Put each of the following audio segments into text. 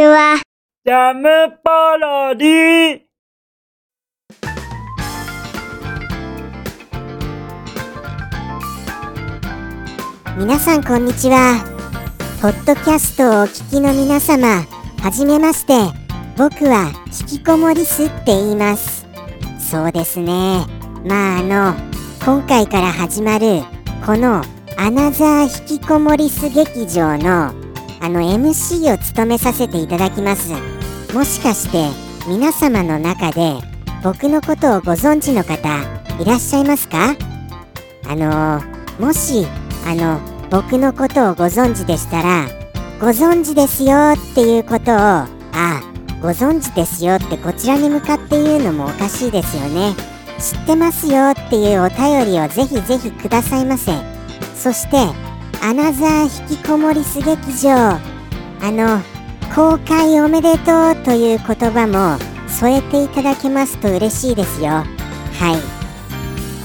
ちは。ジャムパロディ皆さんこんにちは。ポッドキャストをお聞きの皆様、はじめまして。僕は引きこもりすって言います。そうですね。まああの、今回から始まるこのアナザー引きこもりす劇場のあの MC を務めさせていただきます。もしかして皆様の中で僕のことをご存知の方いらっしゃいますか？あのもしあの僕のことをご存知でしたらご存知ですよっていうことをあご存知ですよってこちらに向かって言うのもおかしいですよね。知ってますよっていうお便りをぜひぜひくださいませ。そしてアナザー引きこもりす劇場。あの公開おめでとうという言葉も添えていただけますと嬉しいですよ。はい。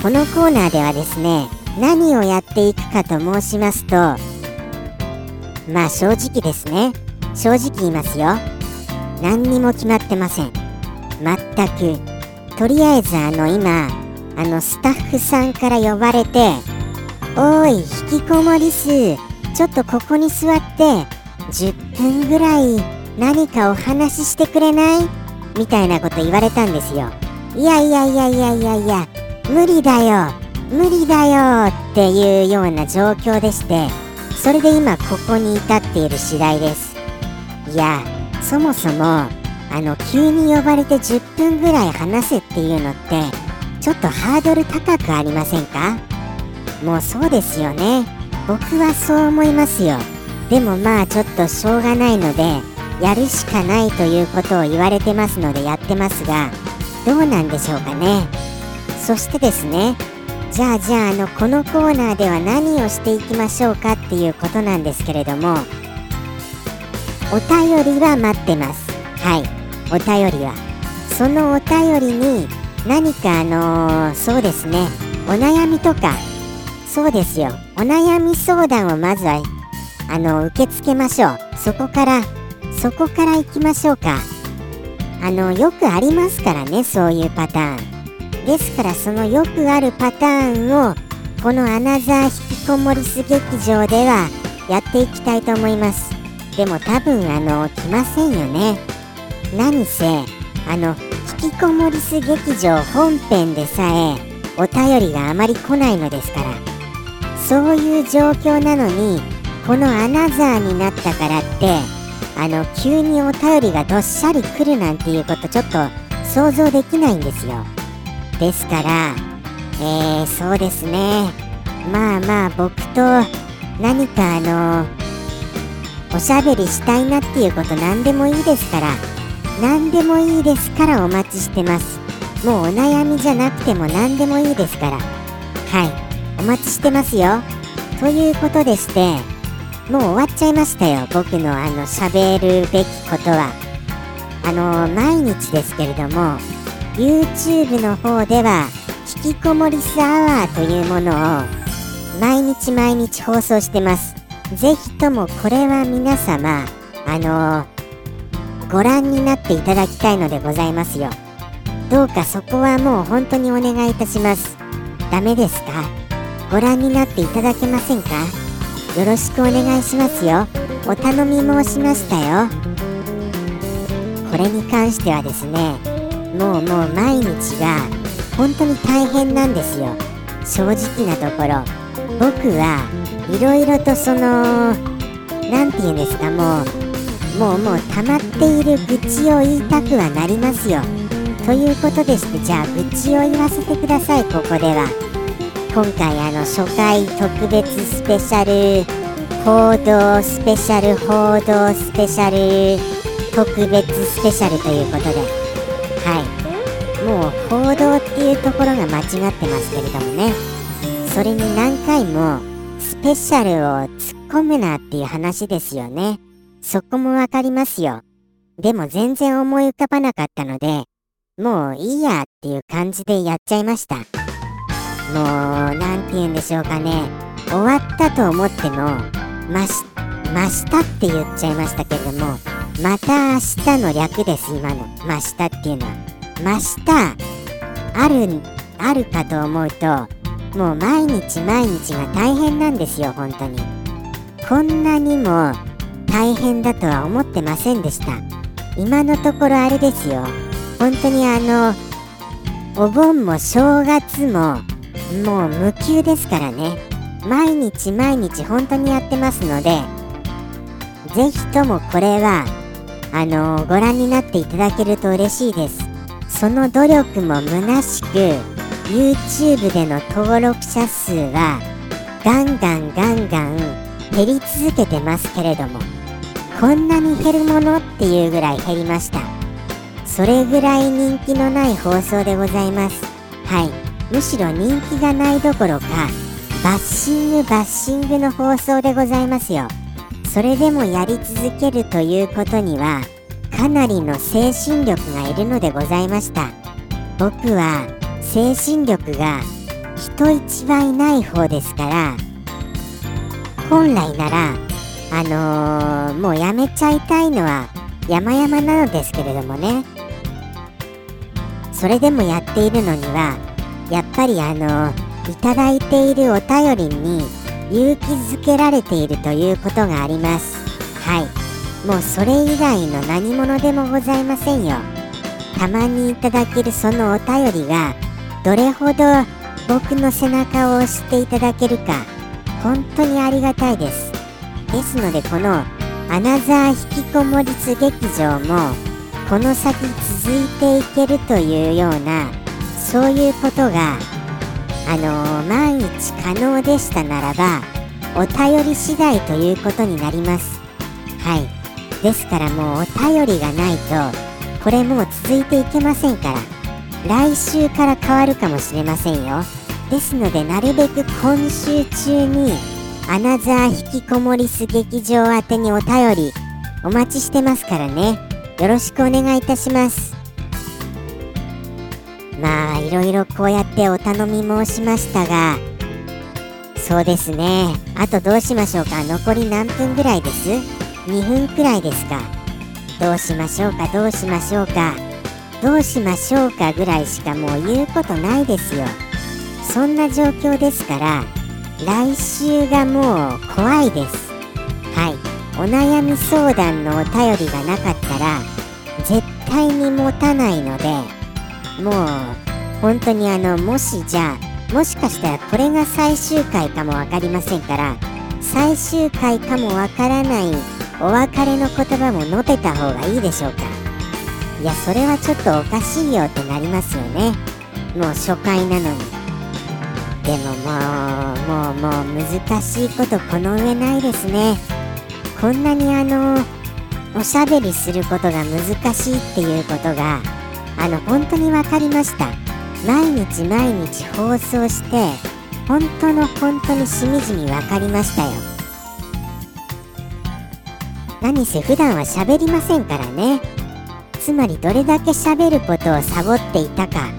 このコーナーではですね何をやっていくかと申しますとまあ正直ですね。正直言いますよ。何にも決まってません。全く。とりあえずあの今あのスタッフさんから呼ばれて「おい引きこもりすちょっとここに座って10分ぐらい何かお話ししてくれない?」みたいなこと言われたんですよ。いやいやいやいやいやいや無理だよ。無理だよっていうような状況でしてそれで今ここに至っている次第です。いやそもそもあの急に呼ばれて10分ぐらい話せっていうのってちょっとハードル高くありませんか？もうそうですよね。僕はそう思いますよ。でもまあちょっとしょうがないのでやるしかないということを言われてますのでやってますがどうなんでしょうかね。そしてですねじゃあじゃああのこのコーナーでは何をしていきましょうかっていうことなんですけれどもお便りは待ってます。はい。お便りは。そのお便りに何かあのーそうですね。お悩みとかそうですよ。お悩み相談をまずはあの受け付けましょう。そこからそこから行きましょうか。あのよくありますからねそういうパターン。ですからそのよくあるパターンをこのアナザー引きこもりす劇場ではやっていきたいと思います。でも多分あの来ませんよね。何せあの引きこもりす劇場本編でさえお便りがあまり来ないのですから。そういう状況なのにこのアナザーになったからってあの急にお便りがどっしゃり来るなんていうことちょっと想像できないんですよ。ですからえー、そうですね。まあまあ僕と何かあのおしゃべりしたいなっていうこと何でもいいですから何でもいいですからお待ちしてます。もうお悩みじゃなくても何でもいいですから。はい。待ちしてますよ。ということでしてもう終わっちゃいましたよ。僕のあの喋るべきことは。あの毎日ですけれども YouTube の方では引きこもりスアワーというものを毎日毎日放送してます。ぜひともこれは皆様あのご覧になっていただきたいのでございますよ。どうかそこはもう本当にお願いいたします。ダメですか？ご覧になっていただけませんか？よろしくお願いしますよ。お頼み申しましたよ。これに関してはですねもうもう毎日が本当に大変なんですよ。正直なところ。僕はいろいろとその何て言うんですかもうもうもう溜まっている愚痴を言いたくはなりますよ。ということでしてじゃあ愚痴を言わせてくださいここでは。今回あの初回特別スペシャル報道スペシャル報道スペシャル特別スペシャルということではい。もう報道っていうところが間違ってますけれどもね。それに何回もスペシャルを突っ込むなっていう話ですよね。そこもわかりますよ。でも全然思い浮かばなかったのでもういいやっていう感じでやっちゃいました。もう何て言うんでしょうかね。終わったと思ってもまし真下って言っちゃいましたけれどもまた明日の略です今の。真下っていうのは。真下あるあるかと思うともう毎日毎日が大変なんですよ本当に。こんなにも大変だとは思ってませんでした。今のところあれですよ。本当にあのお盆も正月ももう無休ですからね。毎日毎日本当にやってますのでぜひともこれはあのご覧になっていただけると嬉しいです。その努力も虚しく YouTube での登録者数はガンガンガンガン減り続けてますけれどもこんなに減るものっていうぐらい減りました。それぐらい人気のない放送でございます。はい。むしろ人気がないどころかバッシングバッシングの放送でございますよ。それでもやり続けるということにはかなりの精神力がいるのでございました。僕は精神力が人一倍ない方ですから本来ならあのー、もうやめちゃいたいのは山々なのですけれどもね。それでもやっているのにはやっぱりあの、いただいているお便りに勇気づけられているということがあります。はい。もうそれ以外の何者でもございませんよ。たまにいただけるそのお便りがどれほど僕の背中を押していただけるか本当にありがたいです。ですのでこのアナザー引きこもりつ劇場もこの先続いていけるというようなそういうことがあのー、万一可能でしたならばお便り次第ということになります。はい。ですからもうお便りがないとこれもう続いていけませんから来週から変わるかもしれませんよ。ですのでなるべく今週中にアナザー引きこもりす劇場宛てにお便りお待ちしてますからね。よろしくお願いいたします。まあいろいろこうやってお頼み申しましたがそうですね。あとどうしましょうか？残り何分ぐらいです？2分くらいですか？どうしましょうか？どうしましょうか？どうしましょうかぐらいしかもう言うことないですよ。そんな状況ですから来週がもう怖いです。はい。お悩み相談のお便りがなかったら絶対に持たないのでもう本当にあのもしじゃあもしかしたらこれが最終回かも分かりませんから最終回かもわからないお別れの言葉も述べた方がいいでしょうか。いやそれはちょっとおかしいよってなりますよね。もう初回なのに。でももうもうもう難しいことこの上ないですね。こんなにあのおしゃべりすることが難しいっていうことがあの本当に分かりました。毎日毎日放送して本当の本当にしみじみ分かりましたよ。何せ普段は喋りませんからね。つまりどれだけ喋ることをサボっていたか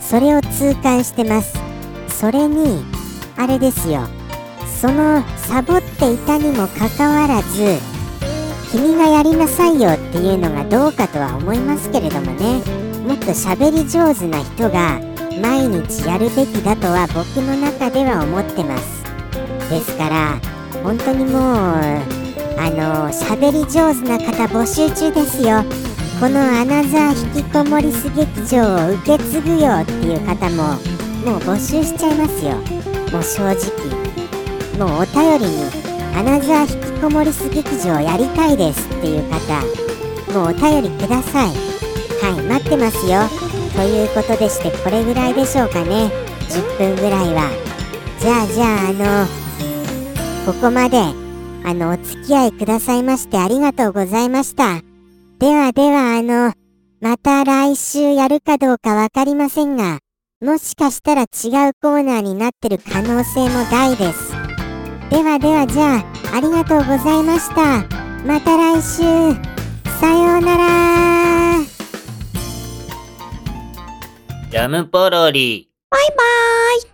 それを痛感してます。それにあれですよ。そのサボっていたにもかかわらず君がやりなさいよっていうのがどうかとは思いますけれどもね。もっと喋り上手な人が毎日やるべきだとは僕の中では思ってます。ですから本当にもうあの喋り上手な方募集中ですよ。このアナザー引きこもりす劇場を受け継ぐよっていう方ももう募集しちゃいますよ。もう正直。もうお便りにアナザー引きこもりす劇場やりたいですっていう方もうお便りください。はい待ってますよ。ということでしてこれぐらいでしょうかね。10分ぐらいは。じゃあじゃああのここまであのお付き合いくださいましてありがとうございました。ではではあのまた来週やるかどうかわかりませんがもしかしたら違うコーナーになってる可能性も大です。ではではじゃあありがとうございました。また来週。さようなら。ジャムポロリ。バイバーイ。